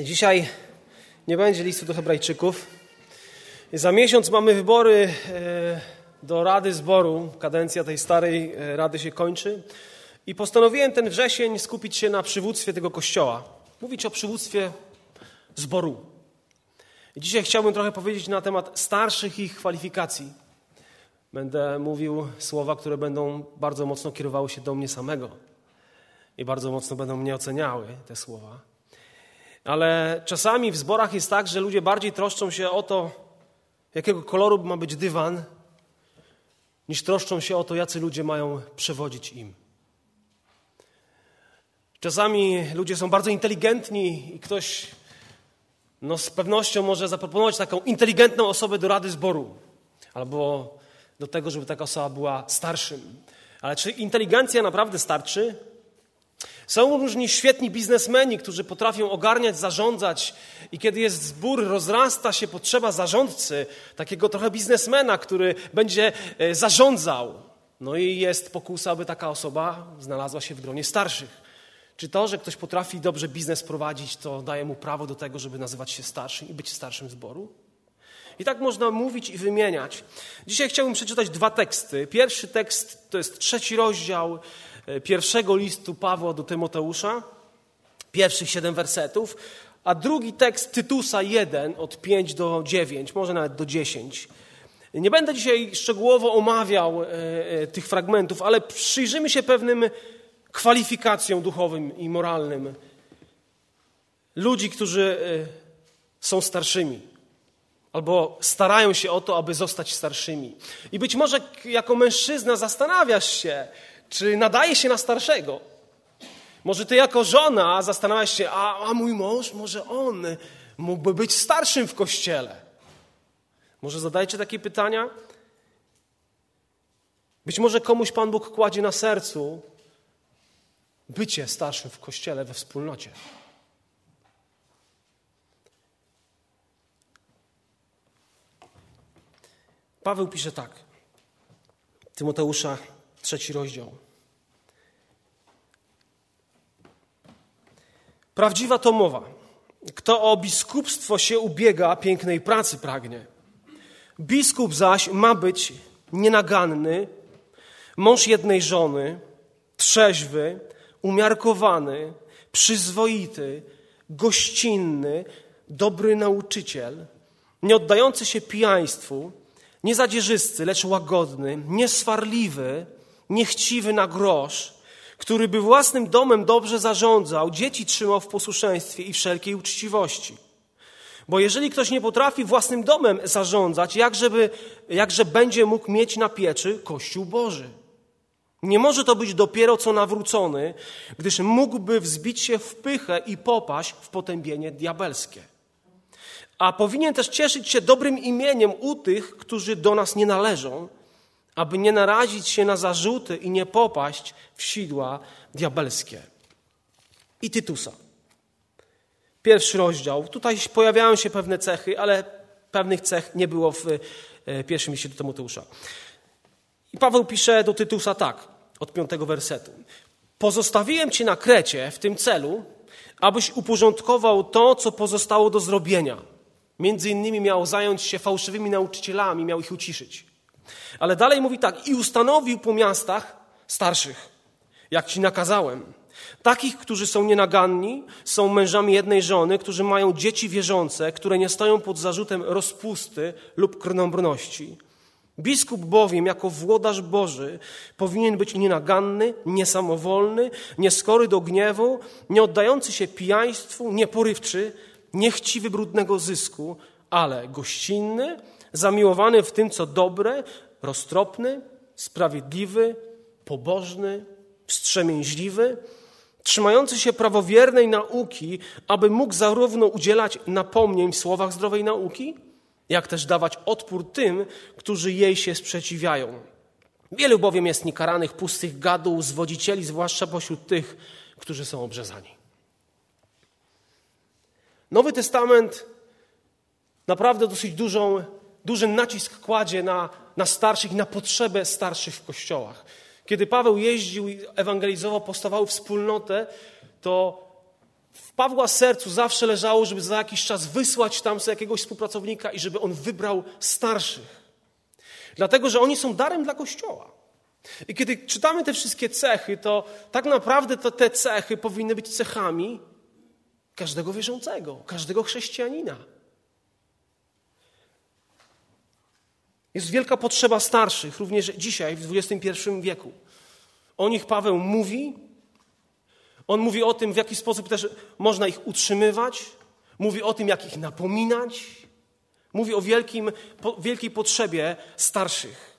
Dzisiaj nie będzie listu do Hebrajczyków. Za miesiąc mamy wybory e, do Rady Zboru. Kadencja tej starej e, Rady się kończy. I postanowiłem ten wrzesień skupić się na przywództwie tego kościoła. Mówić o przywództwie zboru. Dzisiaj chciałbym trochę powiedzieć na temat starszych ich kwalifikacji. Będę mówił słowa, które będą bardzo mocno kierowały się do mnie samego. I bardzo mocno będą mnie oceniały te słowa. Ale czasami w zborach jest tak, że ludzie bardziej troszczą się o to, jakiego koloru ma być dywan, niż troszczą się o to, jacy ludzie mają przewodzić im. Czasami ludzie są bardzo inteligentni i ktoś no, z pewnością może zaproponować taką inteligentną osobę do rady zboru albo do tego, żeby taka osoba była starszym. Ale czy inteligencja naprawdę starczy? Są różni świetni biznesmeni, którzy potrafią ogarniać, zarządzać i kiedy jest zbór, rozrasta się potrzeba zarządcy, takiego trochę biznesmena, który będzie e, zarządzał. No i jest pokusa, aby taka osoba znalazła się w gronie starszych. Czy to, że ktoś potrafi dobrze biznes prowadzić, to daje mu prawo do tego, żeby nazywać się starszym i być starszym zboru? I tak można mówić i wymieniać. Dzisiaj chciałbym przeczytać dwa teksty. Pierwszy tekst to jest trzeci rozdział pierwszego listu Pawła do Tymoteusza, pierwszych siedem wersetów, a drugi tekst Tytusa 1 od 5 do 9, może nawet do 10. Nie będę dzisiaj szczegółowo omawiał e, e, tych fragmentów, ale przyjrzymy się pewnym kwalifikacjom duchowym i moralnym ludzi, którzy są starszymi albo starają się o to, aby zostać starszymi. I być może jako mężczyzna zastanawiasz się, czy nadaje się na starszego? Może ty jako żona zastanawiasz się, a, a mój mąż, może on mógłby być starszym w kościele. Może zadajcie takie pytania? Być może komuś Pan Bóg kładzie na sercu bycie starszym w kościele, we wspólnocie. Paweł pisze tak. Tymoteusza trzeci rozdział. Prawdziwa to mowa. Kto o biskupstwo się ubiega, pięknej pracy pragnie. Biskup zaś ma być nienaganny, mąż jednej żony, trzeźwy, umiarkowany, przyzwoity, gościnny, dobry nauczyciel, nie oddający się pijaństwu, nie zadzierzysty, lecz łagodny, nieswarliwy, niechciwy na grosz, który by własnym domem dobrze zarządzał, dzieci trzymał w posłuszeństwie i wszelkiej uczciwości. Bo jeżeli ktoś nie potrafi własnym domem zarządzać, jakżeby, jakże będzie mógł mieć na pieczy Kościół Boży? Nie może to być dopiero co nawrócony, gdyż mógłby wzbić się w pychę i popaść w potępienie diabelskie. A powinien też cieszyć się dobrym imieniem u tych, którzy do nas nie należą, aby nie narazić się na zarzuty i nie popaść w sidła diabelskie. I Tytusa. Pierwszy rozdział. Tutaj pojawiają się pewne cechy, ale pewnych cech nie było w e, pierwszym liście do Tymoteusza. I Paweł pisze do Tytusa tak, od piątego wersetu. Pozostawiłem ci na Krecie w tym celu, abyś uporządkował to, co pozostało do zrobienia. Między innymi miał zająć się fałszywymi nauczycielami, miał ich uciszyć. Ale dalej mówi tak: i ustanowił po miastach starszych, jak ci nakazałem. Takich, którzy są nienaganni, są mężami jednej żony, którzy mają dzieci wierzące, które nie stoją pod zarzutem rozpusty lub krnąbrności. Biskup bowiem, jako włodarz Boży, powinien być nienaganny, niesamowolny, nieskory do gniewu, nie oddający się pijaństwu, nieporywczy, niechciwy brudnego zysku, ale gościnny, zamiłowany w tym, co dobre, roztropny, sprawiedliwy, pobożny, wstrzemięźliwy, trzymający się prawowiernej nauki, aby mógł zarówno udzielać napomnień w słowach zdrowej nauki, jak też dawać odpór tym, którzy jej się sprzeciwiają. Wielu bowiem jest niekaranych, pustych gadów, zwodzicieli, zwłaszcza pośród tych, którzy są obrzezani. Nowy Testament naprawdę dosyć dużą, duży nacisk kładzie na, na starszych i na potrzebę starszych w kościołach. Kiedy Paweł jeździł i ewangelizował, postawał wspólnotę, to w Pawła sercu zawsze leżało, żeby za jakiś czas wysłać tam sobie jakiegoś współpracownika i żeby on wybrał starszych. Dlatego, że oni są darem dla Kościoła. I kiedy czytamy te wszystkie cechy, to tak naprawdę to te cechy powinny być cechami każdego wierzącego, każdego chrześcijanina. Jest wielka potrzeba starszych, również dzisiaj, w XXI wieku. O nich Paweł mówi. On mówi o tym, w jaki sposób też można ich utrzymywać. Mówi o tym, jak ich napominać. Mówi o wielkim, wielkiej potrzebie starszych.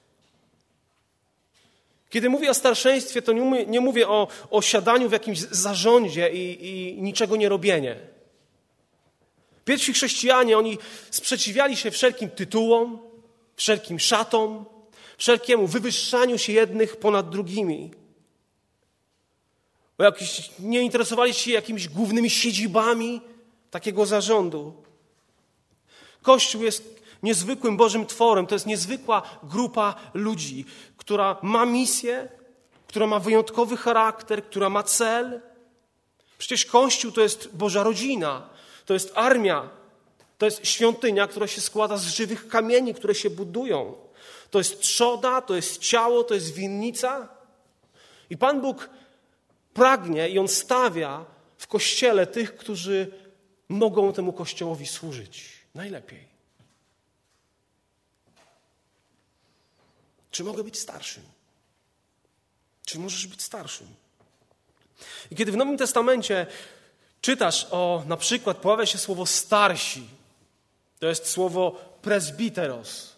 Kiedy mówię o starszeństwie, to nie, nie mówię o, o siadaniu w jakimś zarządzie i, i niczego nie robienie. Pierwsi chrześcijanie, oni sprzeciwiali się wszelkim tytułom, wszelkim szatom, wszelkiemu wywyższaniu się jednych ponad drugimi. Bo jakiś, nie interesowali się jakimiś głównymi siedzibami takiego zarządu. Kościół jest niezwykłym Bożym tworem, to jest niezwykła grupa ludzi, która ma misję, która ma wyjątkowy charakter, która ma cel. Przecież Kościół to jest Boża rodzina, to jest armia, to jest świątynia, która się składa z żywych kamieni, które się budują. To jest trzoda, to jest ciało, to jest winnica. I Pan Bóg pragnie i On stawia w kościele tych, którzy mogą temu kościołowi służyć najlepiej. Czy mogę być starszym? Czy możesz być starszym? I kiedy w Nowym Testamencie czytasz o, na przykład pojawia się słowo starsi, to jest słowo presbiteros.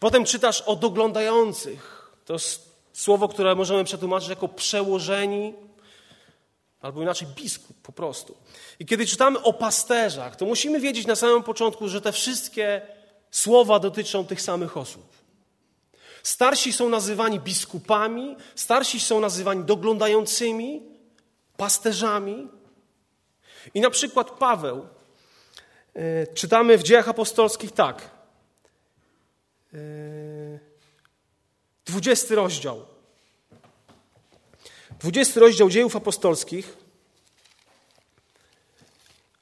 Potem czytasz o doglądających. To jest słowo, które możemy przetłumaczyć jako przełożeni, albo inaczej biskup po prostu. I kiedy czytamy o pasterzach, to musimy wiedzieć na samym początku, że te wszystkie słowa dotyczą tych samych osób. Starsi są nazywani biskupami, starsi są nazywani doglądającymi, pasterzami. I na przykład Paweł czytamy w dziejach apostolskich tak. E, dwudziesty rozdział. Dwudziesty rozdział dziejów apostolskich.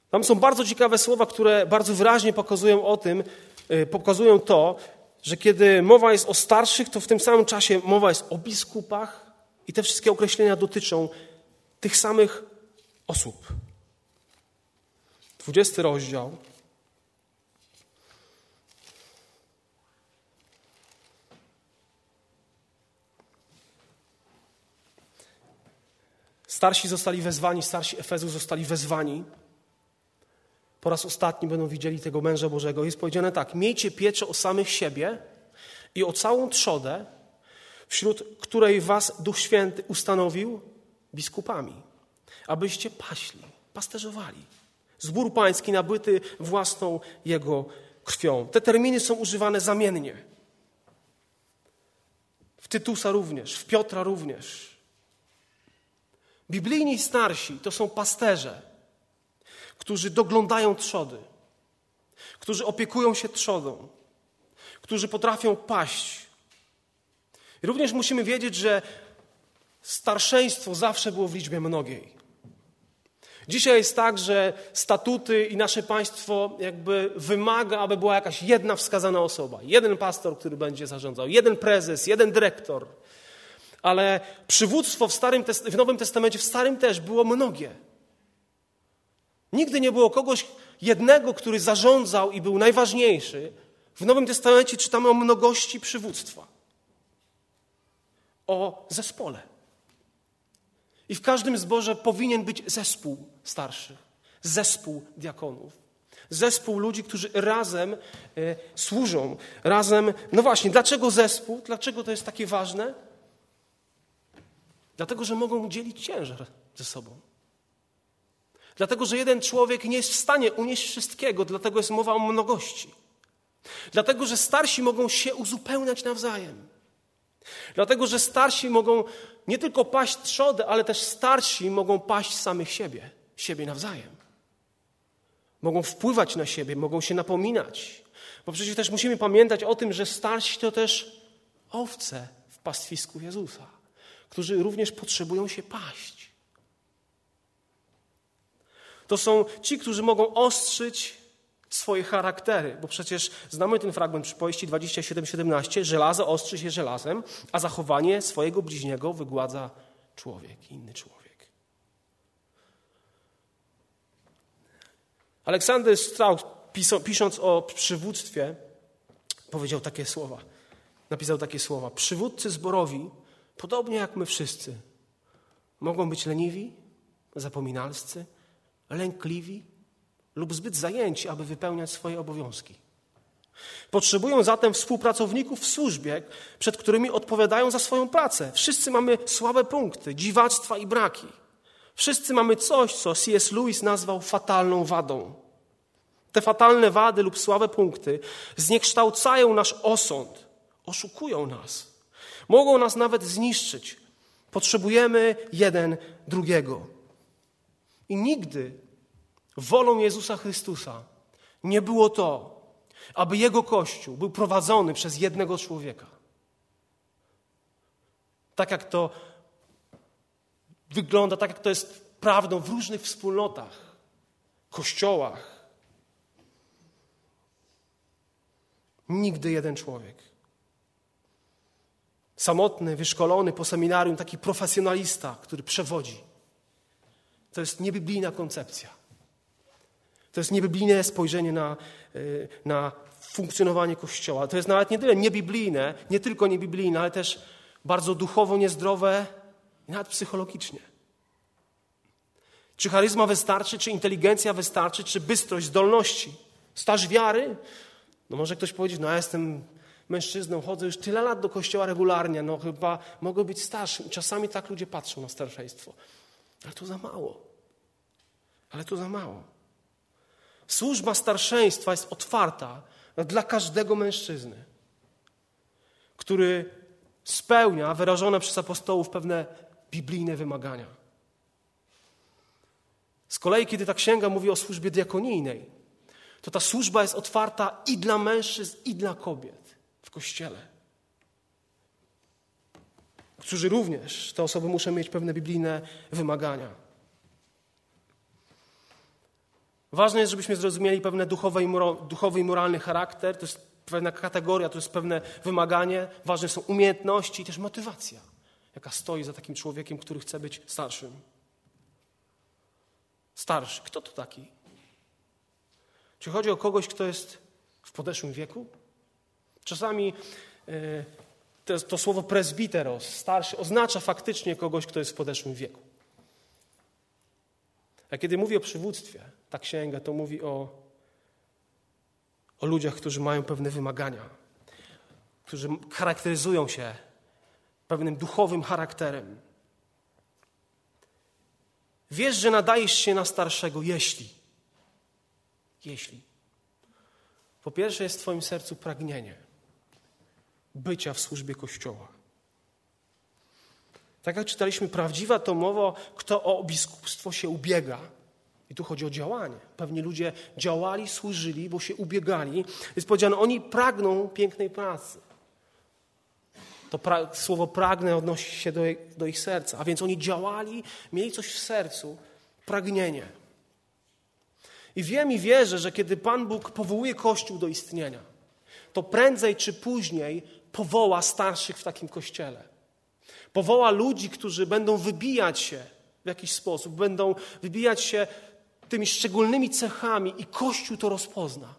Tam są bardzo ciekawe słowa, które bardzo wyraźnie pokazują o tym, e, pokazują to, że kiedy mowa jest o starszych, to w tym samym czasie mowa jest o biskupach i te wszystkie określenia dotyczą tych samych osób. 20 rozdział. Starsi zostali wezwani, starsi Efezu zostali wezwani. Po raz ostatni będą widzieli tego męża Bożego. Jest powiedziane tak: Miejcie pieczę o samych siebie i o całą trzodę, wśród której was Duch Święty ustanowił biskupami, abyście paśli, pasterzowali zbór pański nabyty własną Jego krwią. Te terminy są używane zamiennie. W Tytusa również, w Piotra również. Biblijni starsi to są pasterze, którzy doglądają trzody, którzy opiekują się trzodą, którzy potrafią paść. Również musimy wiedzieć, że starszeństwo zawsze było w liczbie mnogiej. Dzisiaj jest tak, że statuty i nasze państwo jakby wymaga, aby była jakaś jedna wskazana osoba. Jeden pastor, który będzie zarządzał, jeden prezes, jeden dyrektor. Ale przywództwo w, Starym, w Nowym Testamencie, w Starym też było mnogie. Nigdy nie było kogoś jednego, który zarządzał i był najważniejszy. W Nowym Testamencie czytamy o mnogości przywództwa. O zespole. I w każdym zborze powinien być zespół starszych, zespół diakonów, zespół ludzi, którzy razem e, służą, razem. No właśnie, dlaczego zespół? Dlaczego to jest takie ważne? Dlatego, że mogą dzielić ciężar ze sobą. Dlatego, że jeden człowiek nie jest w stanie unieść wszystkiego, dlatego jest mowa o mnogości. Dlatego, że starsi mogą się uzupełniać nawzajem. Dlatego, że starsi mogą nie tylko paść trzodę, ale też starsi mogą paść samych siebie, siebie nawzajem. Mogą wpływać na siebie, mogą się napominać. Bo przecież też musimy pamiętać o tym, że starsi to też owce w pastwisku Jezusa, którzy również potrzebują się paść. To są ci, którzy mogą ostrzyć swoje charaktery, bo przecież znamy ten fragment przypowieści 27-17, żelazo ostrzy się żelazem, a zachowanie swojego bliźniego wygładza człowiek, inny człowiek. Aleksander Strauss, pisząc o przywództwie, powiedział takie słowa. Napisał takie słowa. Przywódcy zborowi, podobnie jak my wszyscy, mogą być leniwi, zapominalscy, lękliwi lub zbyt zajęci, aby wypełniać swoje obowiązki. Potrzebują zatem współpracowników w służbie, przed którymi odpowiadają za swoją pracę. Wszyscy mamy słabe punkty, dziwactwa i braki. Wszyscy mamy coś, co C.S. Lewis nazwał fatalną wadą. Te fatalne wady lub słabe punkty zniekształcają nasz osąd, oszukują nas, mogą nas nawet zniszczyć. Potrzebujemy jeden drugiego. I nigdy wolą Jezusa Chrystusa nie było to, aby Jego Kościół był prowadzony przez jednego człowieka. Tak jak to wygląda, tak jak to jest prawdą w różnych wspólnotach, kościołach. Nigdy jeden człowiek. Samotny, wyszkolony po seminarium, taki profesjonalista, który przewodzi. To jest niebiblijna koncepcja. To jest niebiblijne spojrzenie na, y, na funkcjonowanie Kościoła. To jest nawet nie tyle niebiblijne, nie tylko niebiblijne, ale też bardzo duchowo niezdrowe i nawet psychologicznie. Czy charyzma wystarczy, czy inteligencja wystarczy, czy bystrość, zdolności? Staż wiary? No może ktoś powiedzieć, no ja jestem mężczyzną, chodzę już tyle lat do kościoła regularnie, no chyba mogę być starszym. Czasami tak ludzie patrzą na starszeństwo. Ale to za mało. Ale to za mało. Służba starszeństwa jest otwarta dla każdego mężczyzny, który spełnia wyrażone przez apostołów pewne biblijne wymagania. Z kolei, kiedy ta księga mówi o służbie diakonijnej, to ta służba jest otwarta i dla mężczyzn, i dla kobiet w kościele. Którzy również, te osoby muszą mieć pewne biblijne wymagania. Ważne jest, żebyśmy zrozumieli pewne duchowy i, duchowy i moralny charakter, to jest pewna kategoria, to jest pewne wymaganie. Ważne są umiejętności i też motywacja, jaka stoi za takim człowiekiem, który chce być starszym. Starszy. Kto to taki? Czy chodzi o kogoś, kto jest w podeszłym wieku? Czasami e, to, to słowo presbiteros, starszy, oznacza faktycznie kogoś, kto jest w podeszłym wieku. A kiedy mówi o przywództwie, ta księga to mówi o, o ludziach, którzy mają pewne wymagania, którzy charakteryzują się pewnym duchowym charakterem. Wiesz, że nadajesz się na starszego, jeśli. Jeśli. Po pierwsze, jest w Twoim sercu pragnienie bycia w służbie Kościoła. Tak jak czytaliśmy, prawdziwa to mowa, kto o biskupstwo się ubiega. I tu chodzi o działanie. Pewnie ludzie działali, służyli, bo się ubiegali. Jest powiedziane, oni pragną pięknej pracy. To pra słowo pragnę odnosi się do, do ich serca. A więc oni działali, mieli coś w sercu, pragnienie. I wiem i wierzę, że kiedy Pan Bóg powołuje Kościół do istnienia, to prędzej czy później powoła starszych w takim kościele. Powoła ludzi, którzy będą wybijać się w jakiś sposób, będą wybijać się tymi szczególnymi cechami i Kościół to rozpozna.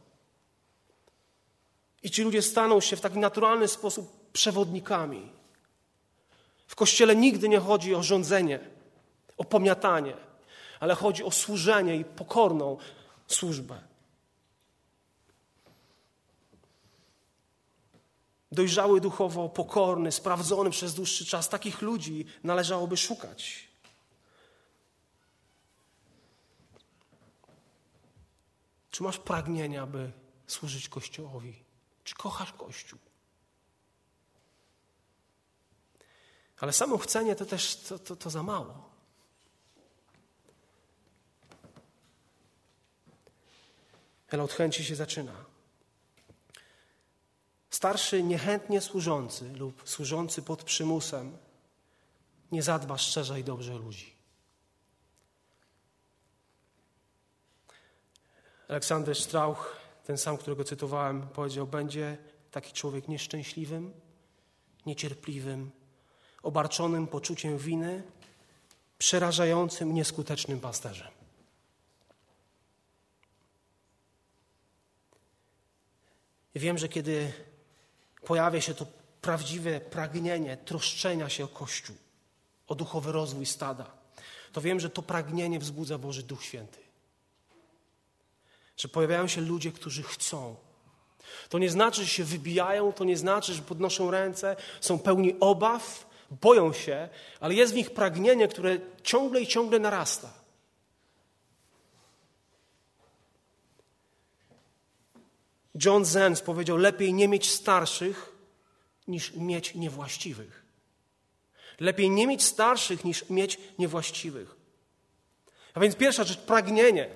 I ci ludzie staną się w taki naturalny sposób przewodnikami. W Kościele nigdy nie chodzi o rządzenie, o pomiatanie, ale chodzi o służenie i pokorną służbę. Dojrzały duchowo, pokorny, sprawdzony przez dłuższy czas, takich ludzi należałoby szukać. Czy masz pragnienie, aby służyć Kościołowi? Czy kochasz Kościół? Ale samo chcenie to też to, to, to za mało. Ale od chęci się zaczyna. Starszy, niechętnie służący lub służący pod przymusem nie zadba szczerze i dobrze ludzi. Aleksander Strauch, ten sam, którego cytowałem, powiedział: Będzie taki człowiek nieszczęśliwym, niecierpliwym, obarczonym poczuciem winy, przerażającym, nieskutecznym pasterzem. Wiem, że kiedy pojawia się to prawdziwe pragnienie troszczenia się o Kościół, o duchowy rozwój stada, to wiem, że to pragnienie wzbudza Boży Duch Święty. Że pojawiają się ludzie, którzy chcą. To nie znaczy, że się wybijają, to nie znaczy, że podnoszą ręce, są pełni obaw, boją się, ale jest w nich pragnienie, które ciągle i ciągle narasta. John Zenz powiedział: Lepiej nie mieć starszych, niż mieć niewłaściwych. Lepiej nie mieć starszych, niż mieć niewłaściwych. A więc pierwsza rzecz pragnienie.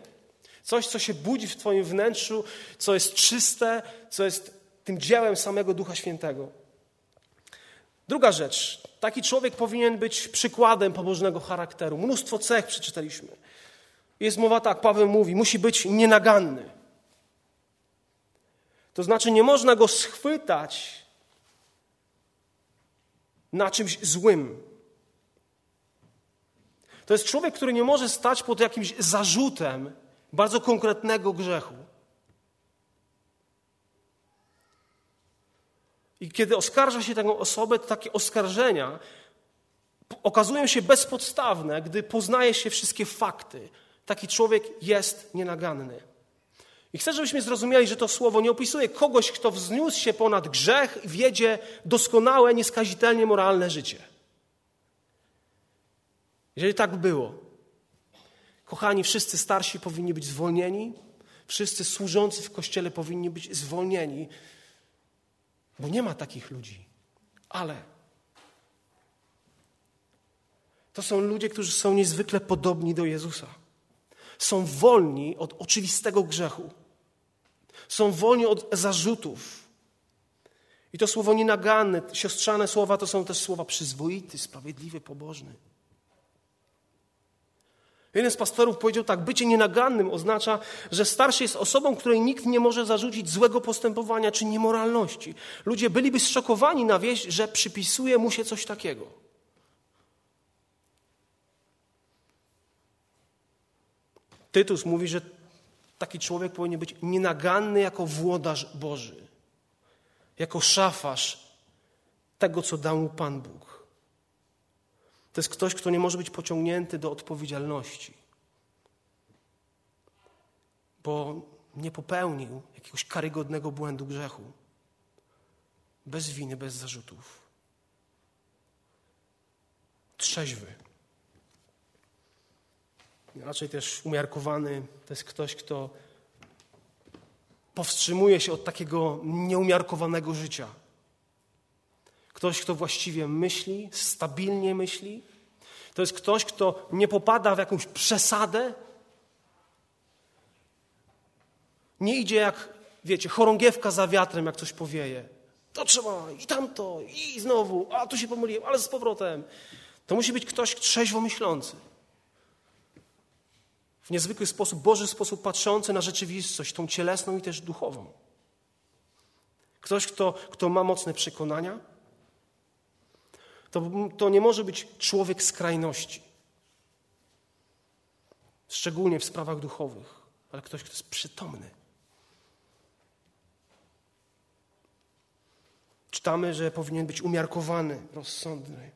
Coś, co się budzi w Twoim wnętrzu, co jest czyste, co jest tym dziełem samego Ducha Świętego. Druga rzecz. Taki człowiek powinien być przykładem pobożnego charakteru. Mnóstwo cech przeczytaliśmy. Jest mowa tak, Paweł mówi, musi być nienaganny. To znaczy, nie można go schwytać na czymś złym. To jest człowiek, który nie może stać pod jakimś zarzutem bardzo konkretnego grzechu. I kiedy oskarża się taką osobę, to takie oskarżenia okazują się bezpodstawne, gdy poznaje się wszystkie fakty. Taki człowiek jest nienaganny. I chcę, żebyśmy zrozumieli, że to słowo nie opisuje kogoś, kto wzniósł się ponad grzech i wiedzie doskonałe, nieskazitelnie moralne życie. Jeżeli tak było, kochani, wszyscy starsi powinni być zwolnieni, wszyscy służący w kościele powinni być zwolnieni, bo nie ma takich ludzi. Ale to są ludzie, którzy są niezwykle podobni do Jezusa. Są wolni od oczywistego grzechu. Są wolni od zarzutów. I to słowo nienaganne, siostrzane słowa to są też słowa przyzwoity, sprawiedliwy, pobożny. Jeden z pastorów powiedział tak: bycie nienagannym oznacza, że starszy jest osobą, której nikt nie może zarzucić złego postępowania czy niemoralności. Ludzie byliby zszokowani na wieść, że przypisuje mu się coś takiego. Tytus mówi, że taki człowiek powinien być nienaganny jako włodarz Boży, jako szafarz tego, co dał mu Pan Bóg. To jest ktoś, kto nie może być pociągnięty do odpowiedzialności, bo nie popełnił jakiegoś karygodnego błędu grzechu. Bez winy, bez zarzutów. Trzeźwy. Raczej też umiarkowany to jest ktoś, kto powstrzymuje się od takiego nieumiarkowanego życia. Ktoś, kto właściwie myśli, stabilnie myśli. To jest ktoś, kto nie popada w jakąś przesadę. Nie idzie jak, wiecie, chorągiewka za wiatrem, jak coś powieje. To trzeba i tamto, i znowu, a tu się pomyliłem, ale z powrotem. To musi być ktoś trzeźwo myślący w niezwykły sposób, Boży sposób patrzący na rzeczywistość, tą cielesną i też duchową. Ktoś, kto, kto ma mocne przekonania, to, to nie może być człowiek skrajności. Szczególnie w sprawach duchowych, ale ktoś, kto jest przytomny. Czytamy, że powinien być umiarkowany, rozsądny.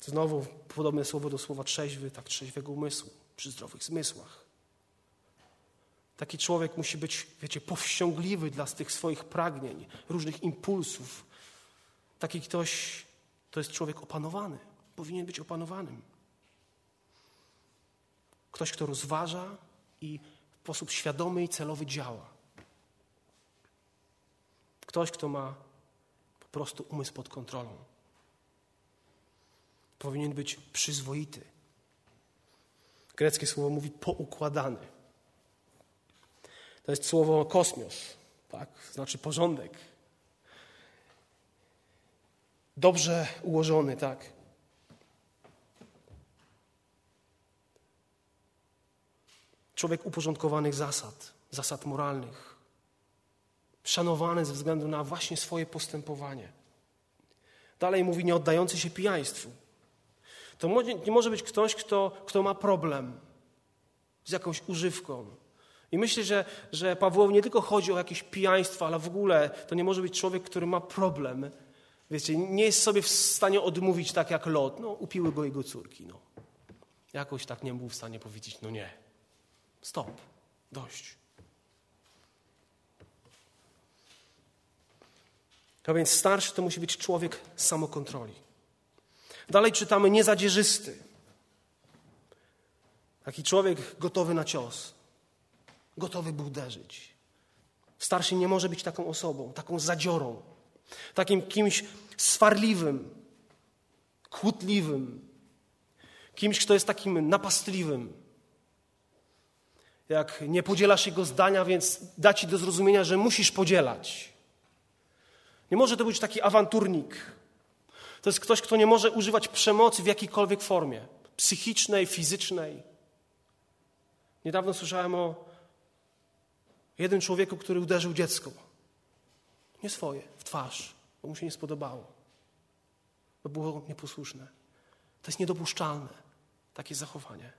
Znowu podobne słowo do słowa trzeźwy, tak trzeźwego umysłu przy zdrowych zmysłach. Taki człowiek musi być, wiecie, powściągliwy dla tych swoich pragnień, różnych impulsów. Taki ktoś to jest człowiek opanowany, powinien być opanowanym. Ktoś, kto rozważa i w sposób świadomy i celowy działa. Ktoś, kto ma po prostu umysł pod kontrolą. Powinien być przyzwoity Greckie słowo mówi poukładany. To jest słowo kosmios, tak? znaczy porządek. Dobrze ułożony, tak. Człowiek uporządkowanych zasad, zasad moralnych. Szanowany ze względu na właśnie swoje postępowanie. Dalej mówi nie oddający się pijaństwu. To nie może być ktoś, kto, kto ma problem z jakąś używką. I myślę, że, że Pawłowi nie tylko chodzi o jakieś pijaństwo, ale w ogóle to nie może być człowiek, który ma problem. Wiecie, nie jest sobie w stanie odmówić tak jak Lot. No, upiły go jego córki. No. Jakoś tak nie był w stanie powiedzieć, no nie. Stop. Dość. A więc starszy to musi być człowiek samokontroli. Dalej czytamy niezadzierzysty. Taki człowiek gotowy na cios, gotowy by uderzyć. Starszy nie może być taką osobą, taką zadziorą, takim kimś swarliwym, kłótliwym, kimś, kto jest takim napastliwym. Jak nie podzielasz jego zdania, więc da ci do zrozumienia, że musisz podzielać. Nie może to być taki awanturnik. To jest ktoś, kto nie może używać przemocy w jakiejkolwiek formie psychicznej, fizycznej. Niedawno słyszałem o jednym człowieku, który uderzył dziecko. Nie swoje, w twarz, bo mu się nie spodobało. Bo było nieposłuszne. To jest niedopuszczalne, takie zachowanie.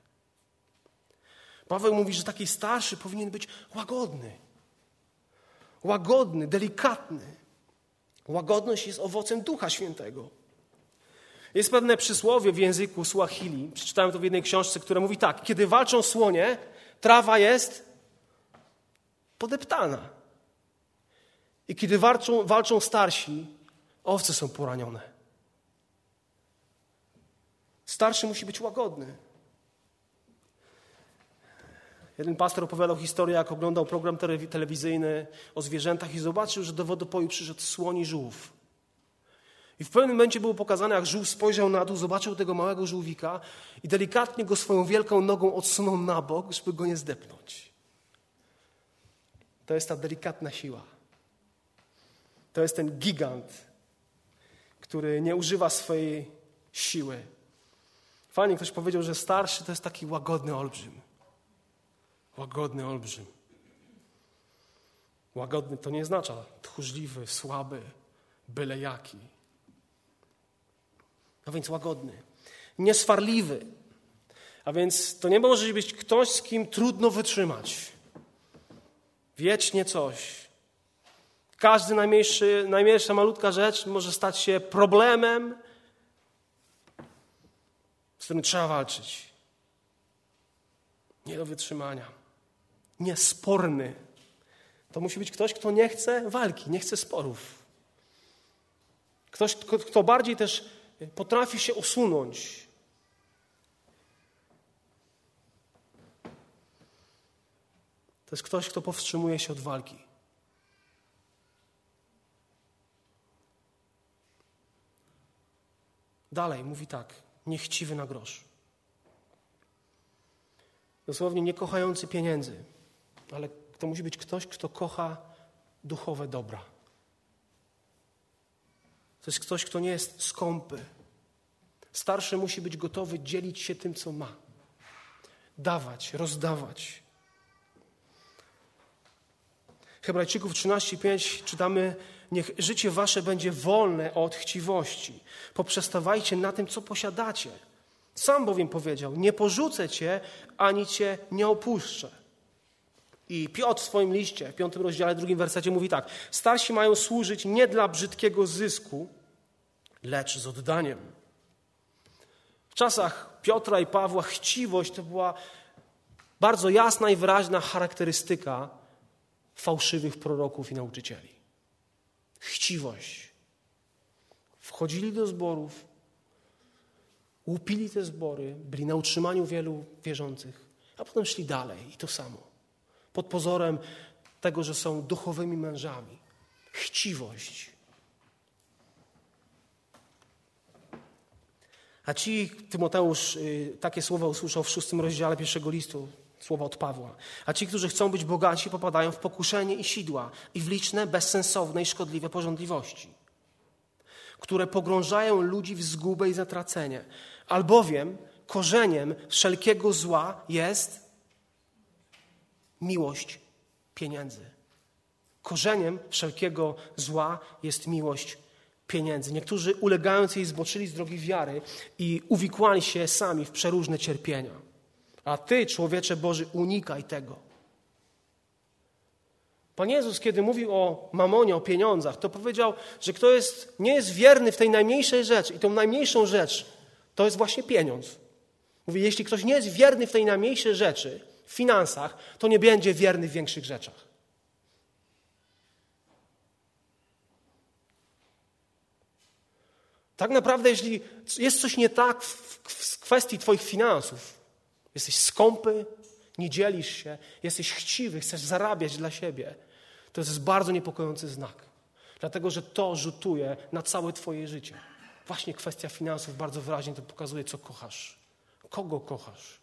Paweł mówi, że taki starszy powinien być łagodny. Łagodny, delikatny. Łagodność jest owocem Ducha Świętego. Jest pewne przysłowie w języku Swahili, przeczytałem to w jednej książce, które mówi tak: Kiedy walczą słonie, trawa jest podeptana. I kiedy walczą, walczą starsi, owce są poranione. Starszy musi być łagodny. Jeden pastor opowiadał historię, jak oglądał program telewizyjny o zwierzętach i zobaczył, że do wodopoju przyszedł słoń i żółw. I w pewnym momencie było pokazane, jak żółw spojrzał na dół, zobaczył tego małego żółwika i delikatnie go swoją wielką nogą odsunął na bok, żeby go nie zdepnąć. To jest ta delikatna siła. To jest ten gigant, który nie używa swojej siły. Fajnie ktoś powiedział, że starszy to jest taki łagodny olbrzym. Łagodny olbrzym. Łagodny to nie oznacza tchórzliwy, słaby, byle jaki. A więc łagodny. Nieswarliwy. A więc to nie może być ktoś, z kim trudno wytrzymać. Wiecznie coś. Każdy najmniejszy, najmniejsza malutka rzecz może stać się problemem, z którym trzeba walczyć. Nie do wytrzymania niesporny. To musi być ktoś, kto nie chce walki, nie chce sporów. Ktoś, kto bardziej też potrafi się usunąć. To jest ktoś, kto powstrzymuje się od walki. Dalej mówi tak: niechciwy na grosz. Dosłownie nie kochający pieniędzy ale to musi być ktoś, kto kocha duchowe dobra. To jest ktoś, kto nie jest skąpy. Starszy musi być gotowy dzielić się tym, co ma. Dawać, rozdawać. Hebrajczyków 13:5 czytamy: Niech życie wasze będzie wolne od chciwości. Poprzestawajcie na tym, co posiadacie. Sam bowiem powiedział: Nie porzucę cię, ani cię nie opuszczę. I Piotr w swoim liście, w piątym rozdziale, drugim wersecie mówi tak. Starsi mają służyć nie dla brzydkiego zysku, lecz z oddaniem. W czasach Piotra i Pawła chciwość to była bardzo jasna i wyraźna charakterystyka fałszywych proroków i nauczycieli. Chciwość. Wchodzili do zborów, łupili te zbory, byli na utrzymaniu wielu wierzących, a potem szli dalej i to samo pod pozorem tego, że są duchowymi mężami. Chciwość. A ci, Tymoteusz y, takie słowa usłyszał w szóstym rozdziale pierwszego listu, słowa od Pawła. A ci, którzy chcą być bogaci, popadają w pokuszenie i sidła i w liczne, bezsensowne i szkodliwe porządliwości, które pogrążają ludzi w zgubę i zatracenie. Albowiem korzeniem wszelkiego zła jest miłość pieniędzy. Korzeniem wszelkiego zła jest miłość pieniędzy. Niektórzy ulegając jej zboczyli z drogi wiary i uwikłali się sami w przeróżne cierpienia. A ty, człowiecze Boży, unikaj tego. Pan Jezus, kiedy mówił o mamonie, o pieniądzach, to powiedział, że kto jest, nie jest wierny w tej najmniejszej rzeczy, i tą najmniejszą rzecz to jest właśnie pieniądz. Mówi, jeśli ktoś nie jest wierny w tej najmniejszej rzeczy, w finansach, to nie będzie wierny w większych rzeczach. Tak naprawdę, jeśli jest coś nie tak w kwestii Twoich finansów, jesteś skąpy, nie dzielisz się, jesteś chciwy, chcesz zarabiać dla siebie, to jest bardzo niepokojący znak. Dlatego, że to rzutuje na całe Twoje życie. Właśnie kwestia finansów bardzo wyraźnie to pokazuje, co kochasz. Kogo kochasz?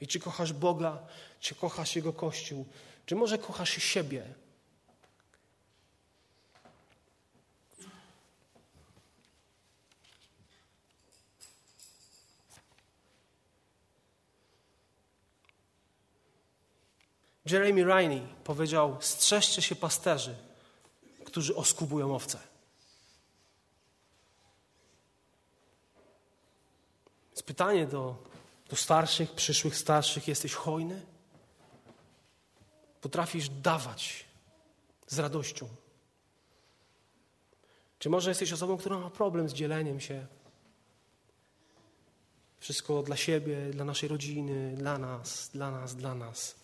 I czy kochasz Boga, czy kochasz Jego Kościół, czy może kochasz siebie? Jeremy Riney powiedział: Strzeżcie się pasterzy, którzy oskubują owce. Jest pytanie do, do starszych, przyszłych starszych: jesteś hojny? Potrafisz dawać z radością? Czy może jesteś osobą, która ma problem z dzieleniem się? Wszystko dla siebie, dla naszej rodziny, dla nas, dla nas, dla nas.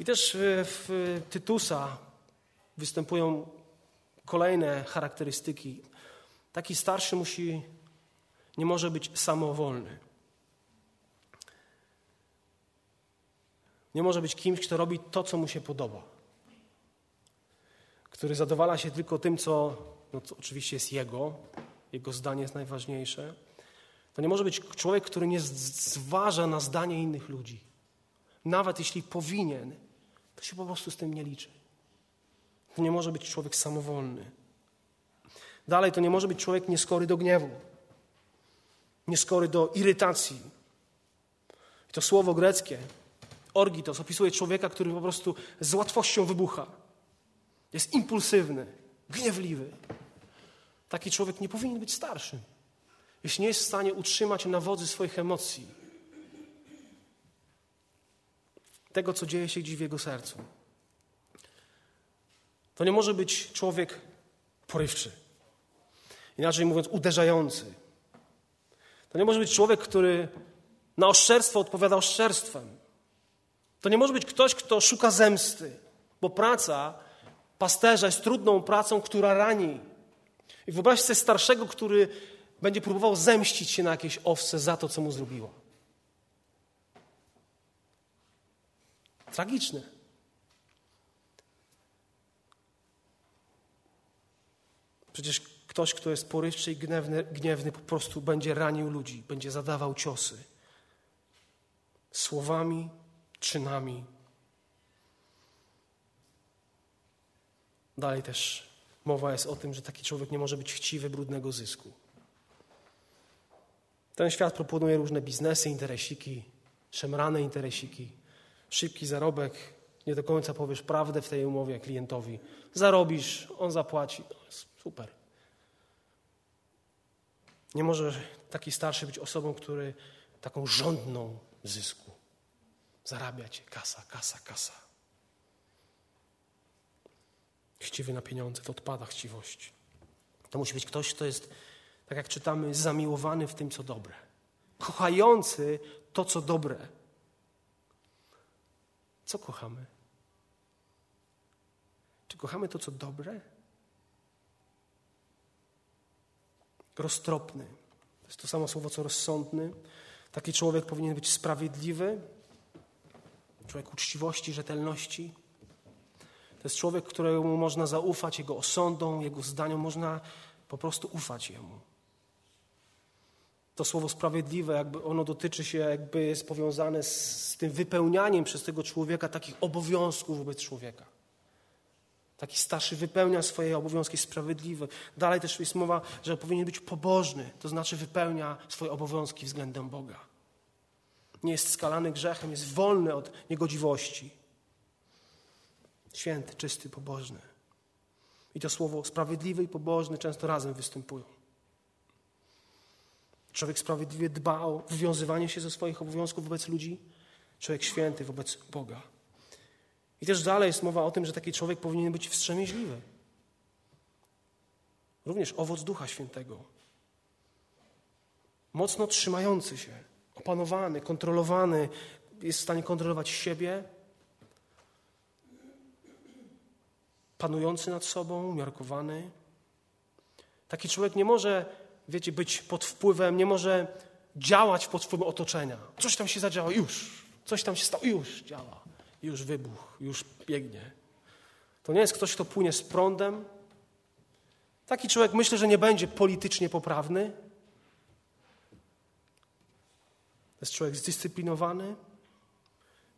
I też w Tytusa występują kolejne charakterystyki. Taki starszy musi, nie może być samowolny. Nie może być kimś, kto robi to, co mu się podoba. Który zadowala się tylko tym, co, no, co oczywiście jest jego, jego zdanie jest najważniejsze. To nie może być człowiek, który nie zważa na zdanie innych ludzi. Nawet jeśli powinien, to się po prostu z tym nie liczy. To nie może być człowiek samowolny. Dalej, to nie może być człowiek nieskory do gniewu, nieskory do irytacji. I to słowo greckie, orgitos, opisuje człowieka, który po prostu z łatwością wybucha. Jest impulsywny, gniewliwy. Taki człowiek nie powinien być starszym, jeśli nie jest w stanie utrzymać na wodzy swoich emocji tego, co dzieje się gdzieś w jego sercu. To nie może być człowiek porywczy. Inaczej mówiąc, uderzający. To nie może być człowiek, który na oszczerstwo odpowiada oszczerstwem. To nie może być ktoś, kto szuka zemsty, bo praca pasterza jest trudną pracą, która rani. I wyobraźcie sobie starszego, który będzie próbował zemścić się na jakieś owce za to, co mu zrobiło. Tragiczne. Przecież ktoś, kto jest porywczy i gniewny, gniewny, po prostu będzie ranił ludzi, będzie zadawał ciosy. Słowami, czynami. Dalej też mowa jest o tym, że taki człowiek nie może być chciwy brudnego zysku. Ten świat proponuje różne biznesy, interesiki, szemrane interesiki szybki zarobek, nie do końca powiesz prawdę w tej umowie klientowi. Zarobisz, on zapłaci. super. Nie może taki starszy być osobą, który taką żądną zysku. Zarabiać, kasa, kasa, kasa. Chciwy na pieniądze, to odpada chciwość. To musi być ktoś, kto jest, tak jak czytamy, zamiłowany w tym, co dobre. Kochający to, co dobre. Co kochamy? Czy kochamy to, co dobre? Roztropny. To jest to samo słowo, co rozsądny. Taki człowiek powinien być sprawiedliwy, człowiek uczciwości, rzetelności. To jest człowiek, któremu można zaufać, jego osądom, jego zdaniom, można po prostu ufać jemu to słowo sprawiedliwe, jakby ono dotyczy się, jakby jest powiązane z, z tym wypełnianiem przez tego człowieka takich obowiązków wobec człowieka. Taki starszy wypełnia swoje obowiązki sprawiedliwe. Dalej też jest mowa, że powinien być pobożny, to znaczy wypełnia swoje obowiązki względem Boga. nie jest skalany grzechem, jest wolny od niegodziwości. Święty, czysty, pobożny. I to słowo sprawiedliwy i pobożny często razem występują. Człowiek sprawiedliwie dba o wywiązywanie się ze swoich obowiązków wobec ludzi, człowiek święty wobec Boga. I też dalej jest mowa o tym, że taki człowiek powinien być wstrzemięźliwy. Również owoc Ducha Świętego. Mocno trzymający się, opanowany, kontrolowany, jest w stanie kontrolować siebie, panujący nad sobą, umiarkowany. Taki człowiek nie może, wiecie, być pod wpływem, nie może działać pod wpływem otoczenia. Coś tam się zadziało, już. Coś tam się stało, już działa. Już wybuch, już biegnie. To nie jest ktoś, kto płynie z prądem. Taki człowiek myślę, że nie będzie politycznie poprawny. To jest człowiek zdyscyplinowany,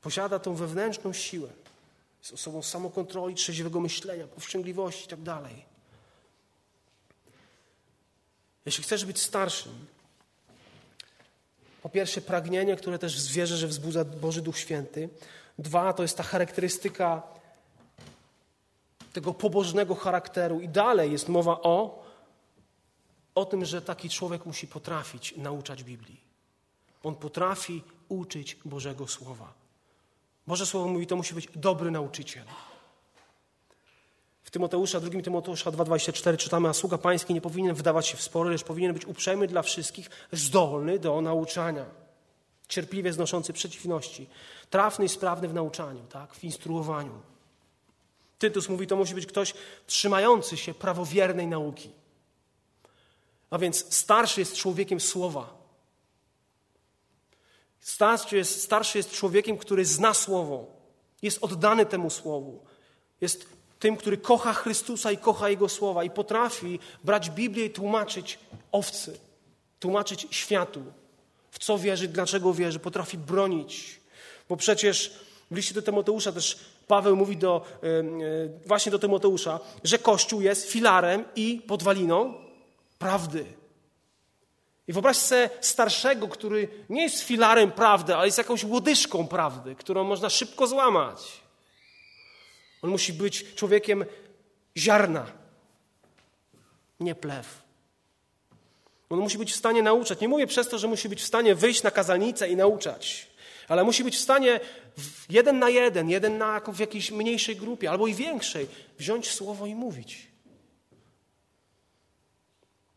posiada tą wewnętrzną siłę. Jest osobą samokontroli, trzeźwego myślenia, powściągliwości itd. Jeśli chcesz być starszym, po pierwsze pragnienie, które też wierzę, że wzbudza Boży Duch Święty. Dwa, to jest ta charakterystyka tego pobożnego charakteru. I dalej jest mowa o, o tym, że taki człowiek musi potrafić nauczać Biblii. On potrafi uczyć Bożego Słowa. Boże Słowo mówi, to musi być dobry nauczyciel. W Tymoteusza, 2 Tymoteusza 2,24 czytamy, a sługa pański nie powinien wdawać się w spory, lecz powinien być uprzejmy dla wszystkich, zdolny do nauczania, cierpliwie znoszący przeciwności, trafny i sprawny w nauczaniu, tak, w instruowaniu. Tytus mówi, to musi być ktoś trzymający się prawowiernej nauki. A więc starszy jest człowiekiem słowa. Starszy jest, starszy jest człowiekiem, który zna słowo, jest oddany temu słowu, jest tym, który kocha Chrystusa i kocha Jego słowa i potrafi brać Biblię i tłumaczyć owcy, tłumaczyć światu, w co wierzy, dlaczego wierzy, potrafi bronić. Bo przecież w liście do Tymoteusza też Paweł mówi do, właśnie do Tymoteusza, że Kościół jest filarem i podwaliną prawdy. I wyobraź sobie starszego, który nie jest filarem prawdy, ale jest jakąś łodyżką prawdy, którą można szybko złamać. On musi być człowiekiem ziarna, nie plew. On musi być w stanie nauczać. Nie mówię przez to, że musi być w stanie wyjść na kazalnicę i nauczać, ale musi być w stanie jeden na jeden, jeden na, w jakiejś mniejszej grupie albo i większej wziąć słowo i mówić.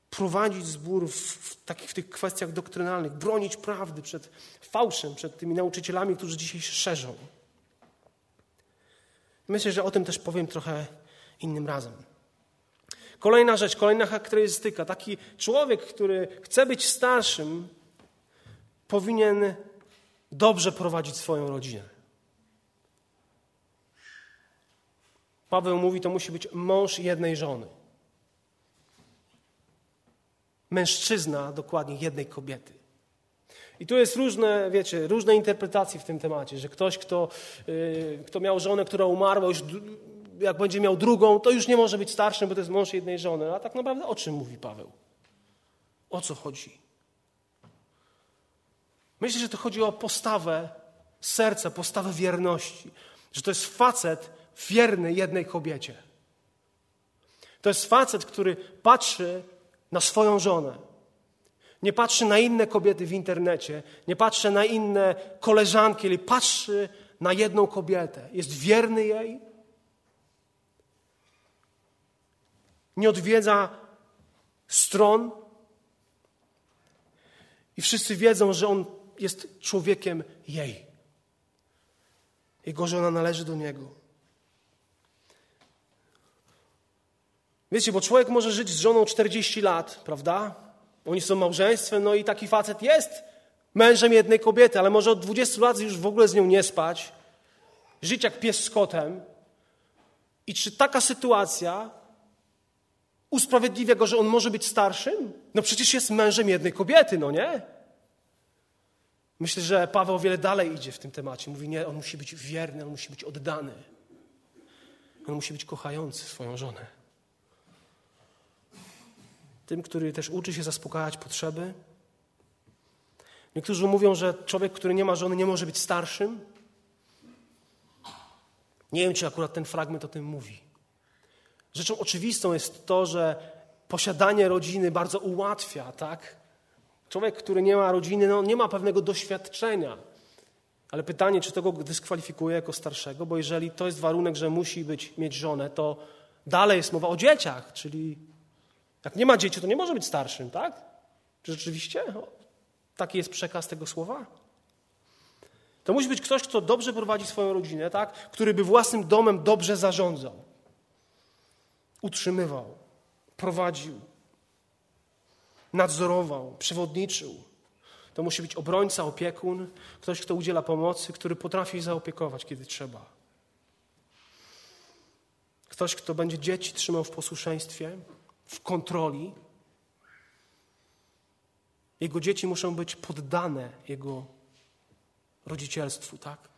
Prowadzić zbór w, w, takich, w tych kwestiach doktrynalnych, bronić prawdy przed fałszem, przed tymi nauczycielami, którzy dzisiaj się szerzą. Myślę, że o tym też powiem trochę innym razem. Kolejna rzecz, kolejna charakterystyka. Taki człowiek, który chce być starszym, powinien dobrze prowadzić swoją rodzinę. Paweł mówi, to musi być mąż jednej żony. Mężczyzna dokładnie jednej kobiety. I tu jest różne, wiecie, różne interpretacje w tym temacie, że ktoś, kto, yy, kto miał żonę, która umarła, już jak będzie miał drugą, to już nie może być starszym, bo to jest mąż jednej żony. A tak naprawdę o czym mówi Paweł? O co chodzi? Myślę, że to chodzi o postawę serca, postawę wierności. Że to jest facet wierny jednej kobiecie. To jest facet, który patrzy na swoją żonę nie patrzy na inne kobiety w internecie, nie patrzy na inne koleżanki, ale patrzy na jedną kobietę. Jest wierny jej. Nie odwiedza stron. I wszyscy wiedzą, że on jest człowiekiem jej. Jego żona należy do niego. Wiecie, bo człowiek może żyć z żoną 40 lat, prawda? Oni są małżeństwem, no i taki facet jest mężem jednej kobiety, ale może od 20 lat już w ogóle z nią nie spać, żyć jak pies z kotem. I czy taka sytuacja usprawiedliwia go, że on może być starszym? No przecież jest mężem jednej kobiety, no nie? Myślę, że Paweł o wiele dalej idzie w tym temacie. Mówi, nie, on musi być wierny, on musi być oddany. On musi być kochający swoją żonę tym, który też uczy się zaspokajać potrzeby. Niektórzy mówią, że człowiek, który nie ma żony, nie może być starszym. Nie wiem, czy akurat ten fragment o tym mówi. Rzeczą oczywistą jest to, że posiadanie rodziny bardzo ułatwia, tak? Człowiek, który nie ma rodziny, no, nie ma pewnego doświadczenia. Ale pytanie, czy to go dyskwalifikuje jako starszego, bo jeżeli to jest warunek, że musi być, mieć żonę, to dalej jest mowa o dzieciach, czyli jak nie ma dzieci, to nie może być starszym, tak? Czy rzeczywiście taki jest przekaz tego słowa? To musi być ktoś, kto dobrze prowadzi swoją rodzinę, tak? który by własnym domem dobrze zarządzał, utrzymywał, prowadził, nadzorował, przewodniczył. To musi być obrońca, opiekun, ktoś, kto udziela pomocy, który potrafi zaopiekować, kiedy trzeba. Ktoś, kto będzie dzieci trzymał w posłuszeństwie, w kontroli. Jego dzieci muszą być poddane jego rodzicielstwu, tak?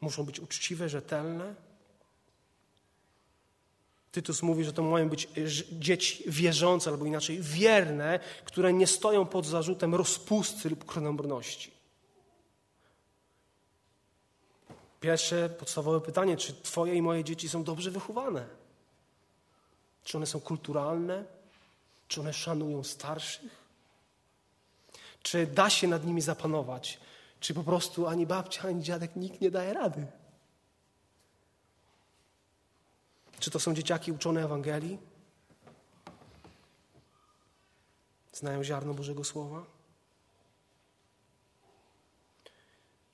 Muszą być uczciwe, rzetelne. Tytus mówi, że to mają być dzieci wierzące, albo inaczej wierne, które nie stoją pod zarzutem rozpusty lub krnąbrności. Pierwsze podstawowe pytanie, czy Twoje i moje dzieci są dobrze wychowane? Czy one są kulturalne? Czy one szanują starszych? Czy da się nad nimi zapanować? Czy po prostu ani babcia, ani dziadek, nikt nie daje rady? Czy to są dzieciaki uczone Ewangelii? Znają ziarno Bożego Słowa?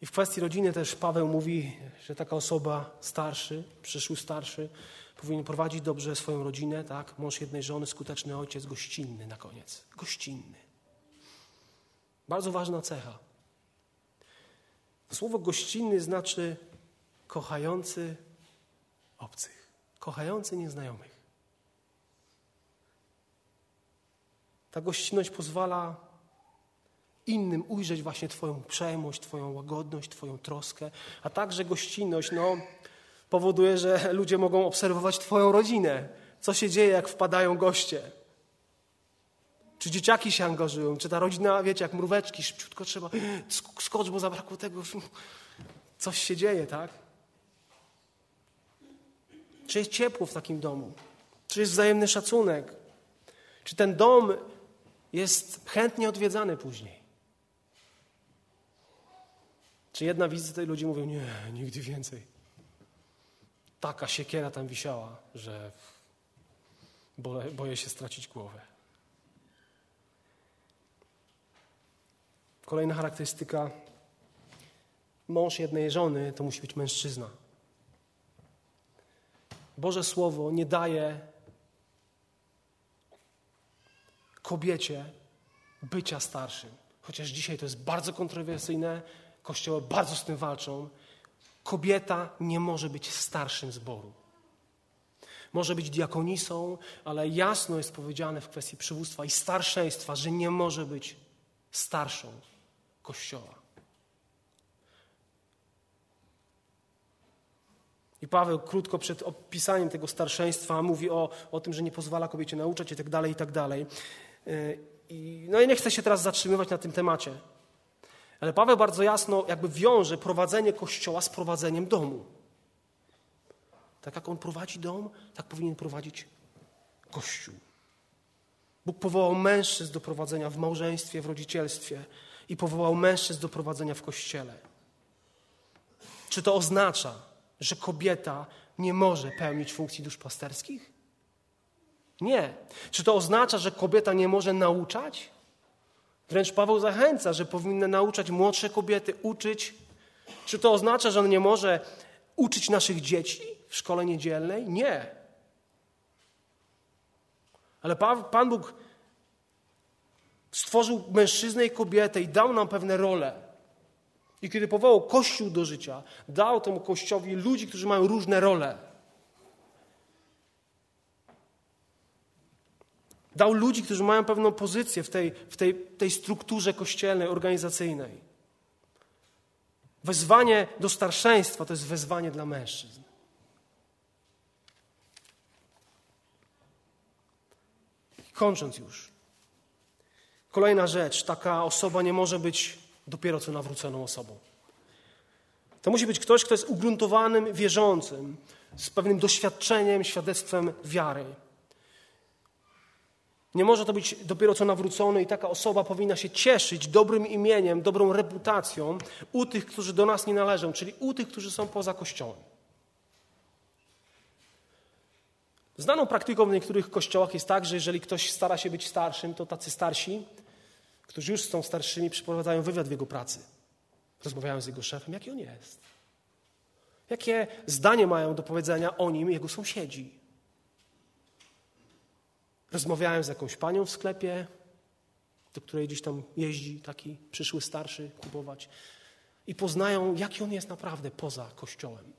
I w kwestii rodziny też Paweł mówi, że taka osoba starszy, przyszły starszy, powinien prowadzić dobrze swoją rodzinę, tak? Mąż jednej żony, skuteczny ojciec, gościnny na koniec. Gościnny. Bardzo ważna cecha. Słowo gościnny znaczy kochający obcych, kochający nieznajomych. Ta gościnność pozwala innym ujrzeć właśnie Twoją uprzejmość, Twoją łagodność, Twoją troskę, a także gościnność no, powoduje, że ludzie mogą obserwować Twoją rodzinę. Co się dzieje, jak wpadają goście? Czy dzieciaki się angażują? Czy ta rodzina, wiecie, jak mróweczki, szybciutko trzeba, skocz, bo zabrakło tego. Coś się dzieje, tak? Czy jest ciepło w takim domu? Czy jest wzajemny szacunek? Czy ten dom jest chętnie odwiedzany później? Czy jedna wizyta i ludzie mówią, nie, nigdy więcej. Taka siekiera tam wisiała, że boję się stracić głowę. Kolejna charakterystyka. Mąż jednej żony to musi być mężczyzna. Boże Słowo nie daje kobiecie bycia starszym. Chociaż dzisiaj to jest bardzo kontrowersyjne, kościoły bardzo z tym walczą. Kobieta nie może być starszym zboru. Może być diakonisą, ale jasno jest powiedziane w kwestii przywództwa i starszeństwa, że nie może być starszą Kościoła. I Paweł krótko przed opisaniem tego starszeństwa mówi o, o tym, że nie pozwala kobiecie nauczać i tak dalej, i tak dalej. Y, no i nie chcę się teraz zatrzymywać na tym temacie. Ale Paweł bardzo jasno jakby wiąże prowadzenie Kościoła z prowadzeniem domu. Tak jak on prowadzi dom, tak powinien prowadzić Kościół. Bóg powołał mężczyzn do prowadzenia w małżeństwie, w rodzicielstwie i powołał mężczyzn do prowadzenia w kościele. Czy to oznacza, że kobieta nie może pełnić funkcji duszpasterskich? Nie. Czy to oznacza, że kobieta nie może nauczać? Wręcz Paweł zachęca, że powinny nauczać młodsze kobiety, uczyć. Czy to oznacza, że on nie może uczyć naszych dzieci w szkole niedzielnej? Nie. Ale Pan Bóg stworzył mężczyznę i kobietę i dał nam pewne role. I kiedy powołał Kościół do życia, dał temu Kościołowi ludzi, którzy mają różne role. Dał ludzi, którzy mają pewną pozycję w tej, w tej, tej strukturze kościelnej, organizacyjnej. Wezwanie do starszeństwa to jest wezwanie dla mężczyzn. Kończąc już. Kolejna rzecz, taka osoba nie może być dopiero co nawróconą osobą. To musi być ktoś, kto jest ugruntowanym wierzącym, z pewnym doświadczeniem, świadectwem wiary. Nie może to być dopiero co nawrócony i taka osoba powinna się cieszyć dobrym imieniem, dobrą reputacją u tych, którzy do nas nie należą, czyli u tych, którzy są poza Kościołem. Znaną praktyką w niektórych kościołach jest tak, że jeżeli ktoś stara się być starszym, to tacy starsi, którzy już są starszymi, przeprowadzają wywiad w jego pracy. Rozmawiają z jego szefem, jaki on jest. Jakie zdanie mają do powiedzenia o nim jego sąsiedzi. Rozmawiałem z jakąś panią w sklepie, do której gdzieś tam jeździ taki przyszły starszy kupować i poznają, jaki on jest naprawdę poza kościołem.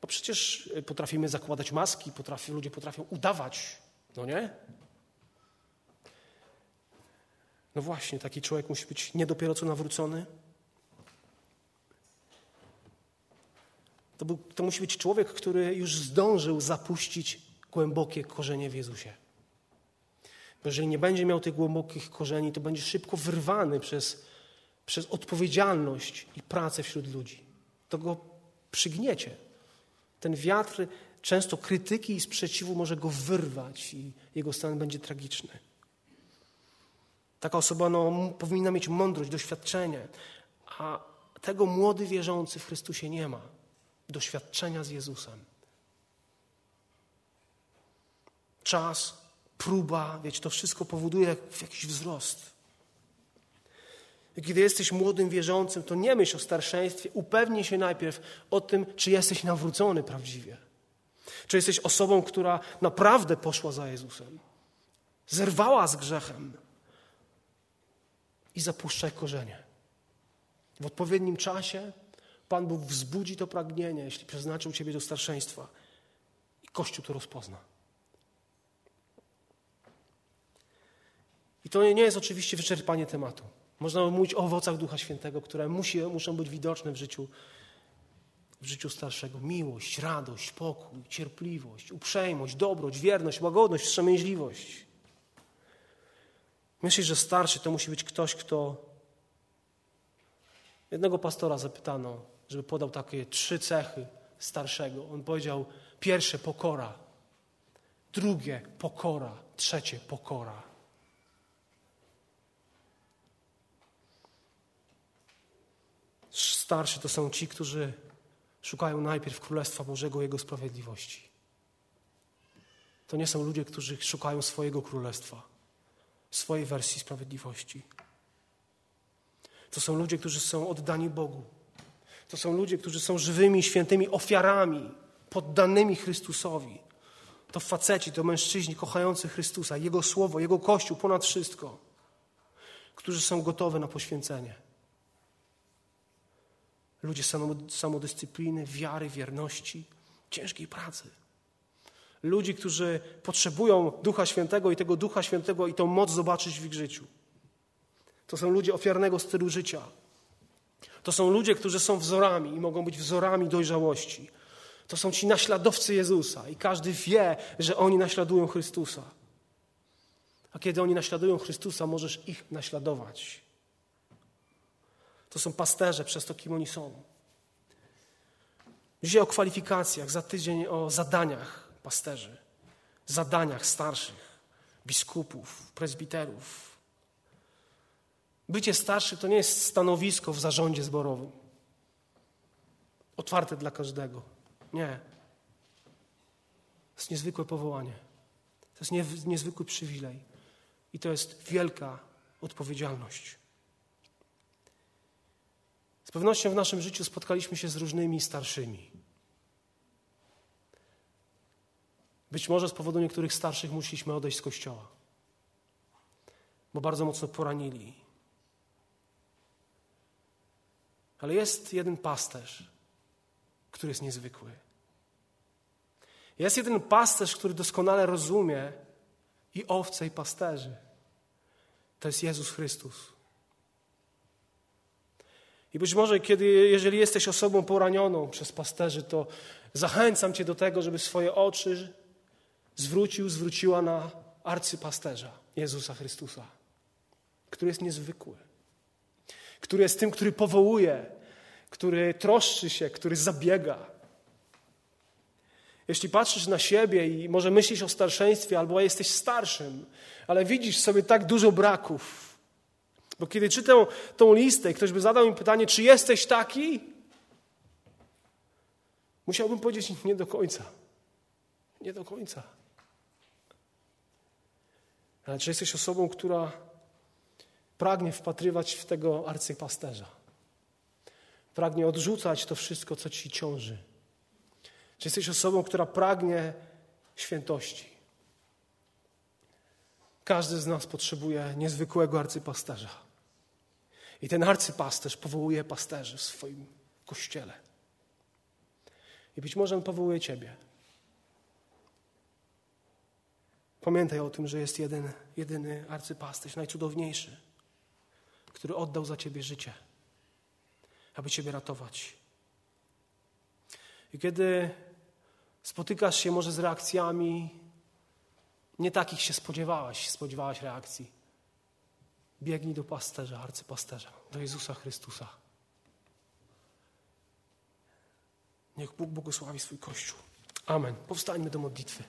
Bo przecież potrafimy zakładać maski, potrafi, ludzie potrafią udawać, no nie? No właśnie, taki człowiek musi być nie dopiero co nawrócony. To, był, to musi być człowiek, który już zdążył zapuścić głębokie korzenie w Jezusie. Bo jeżeli nie będzie miał tych głębokich korzeni, to będzie szybko wyrwany przez, przez odpowiedzialność i pracę wśród ludzi. To go przygniecie. Ten wiatr często krytyki i sprzeciwu może go wyrwać i jego stan będzie tragiczny. Taka osoba no, powinna mieć mądrość, doświadczenie, a tego młody wierzący w Chrystusie nie ma. Doświadczenia z Jezusem. Czas, próba, wiecie, to wszystko powoduje jakiś wzrost. I kiedy jesteś młodym wierzącym, to nie myśl o starszeństwie, upewnij się najpierw o tym, czy jesteś nawrócony prawdziwie. Czy jesteś osobą, która naprawdę poszła za Jezusem, zerwała z grzechem i zapuszczaj korzenie. W odpowiednim czasie Pan Bóg wzbudzi to pragnienie, jeśli przeznaczył Ciebie do starszeństwa i Kościół to rozpozna. I to nie jest oczywiście wyczerpanie tematu. Można mówić o owocach Ducha Świętego, które musi, muszą być widoczne w życiu, w życiu starszego. Miłość, radość, pokój, cierpliwość, uprzejmość, dobroć, wierność, łagodność, wstrzemięźliwość. Myślisz, że starszy to musi być ktoś, kto. Jednego pastora zapytano, żeby podał takie trzy cechy starszego. On powiedział: pierwsze pokora, drugie pokora, trzecie pokora. Starsi to są ci, którzy szukają najpierw Królestwa Bożego, Jego sprawiedliwości. To nie są ludzie, którzy szukają swojego królestwa, swojej wersji sprawiedliwości. To są ludzie, którzy są oddani Bogu. To są ludzie, którzy są żywymi, świętymi ofiarami, poddanymi Chrystusowi. To faceci, to mężczyźni kochający Chrystusa, Jego Słowo, Jego Kościół ponad wszystko, którzy są gotowi na poświęcenie. Ludzie samodyscypliny, wiary, wierności, ciężkiej pracy. Ludzi, którzy potrzebują Ducha Świętego i tego Ducha Świętego i tą moc zobaczyć w ich życiu. To są ludzie ofiarnego stylu życia. To są ludzie, którzy są wzorami i mogą być wzorami dojrzałości. To są ci naśladowcy Jezusa i każdy wie, że oni naśladują Chrystusa. A kiedy oni naśladują Chrystusa, możesz ich naśladować. To są pasterze przez to, kim oni są. Dzisiaj o kwalifikacjach, za tydzień o zadaniach pasterzy, zadaniach starszych, biskupów, prezbiterów. Bycie starszy to nie jest stanowisko w zarządzie zborowym. Otwarte dla każdego. Nie. To jest niezwykłe powołanie. To jest niezwykły przywilej. I to jest wielka odpowiedzialność. Pewnością w naszym życiu spotkaliśmy się z różnymi starszymi. Być może z powodu niektórych starszych musieliśmy odejść z kościoła, bo bardzo mocno poranili. Ale jest jeden pasterz, który jest niezwykły. Jest jeden pasterz, który doskonale rozumie i owce, i pasterzy. To jest Jezus Chrystus. I być może, kiedy, jeżeli jesteś osobą poranioną przez pasterzy, to zachęcam Cię do tego, żeby swoje oczy zwrócił, zwróciła na arcypasterza Jezusa Chrystusa. który jest niezwykły, który jest tym, który powołuje, który troszczy się, który zabiega. Jeśli patrzysz na siebie i może myślisz o starszeństwie, albo jesteś starszym, ale widzisz sobie tak dużo braków, bo kiedy czytam tą listę i ktoś by zadał mi pytanie, czy jesteś taki? Musiałbym powiedzieć nie do końca. Nie do końca. Ale czy jesteś osobą, która pragnie wpatrywać w tego arcypasterza? Pragnie odrzucać to wszystko, co ci ciąży? Czy jesteś osobą, która pragnie świętości? Każdy z nas potrzebuje niezwykłego arcypasterza. I ten arcypasterz powołuje pasterzy w swoim kościele. I być może on powołuje Ciebie. Pamiętaj o tym, że jest jeden, jedyny arcypasterz, najcudowniejszy, który oddał za Ciebie życie, aby Ciebie ratować. I kiedy spotykasz się może z reakcjami, nie takich się spodziewałaś, spodziewałaś reakcji, biegnij do pasterza, arcypasterza, do Jezusa Chrystusa. Niech Bóg błogosławi swój Kościół. Amen. Powstańmy do modlitwy.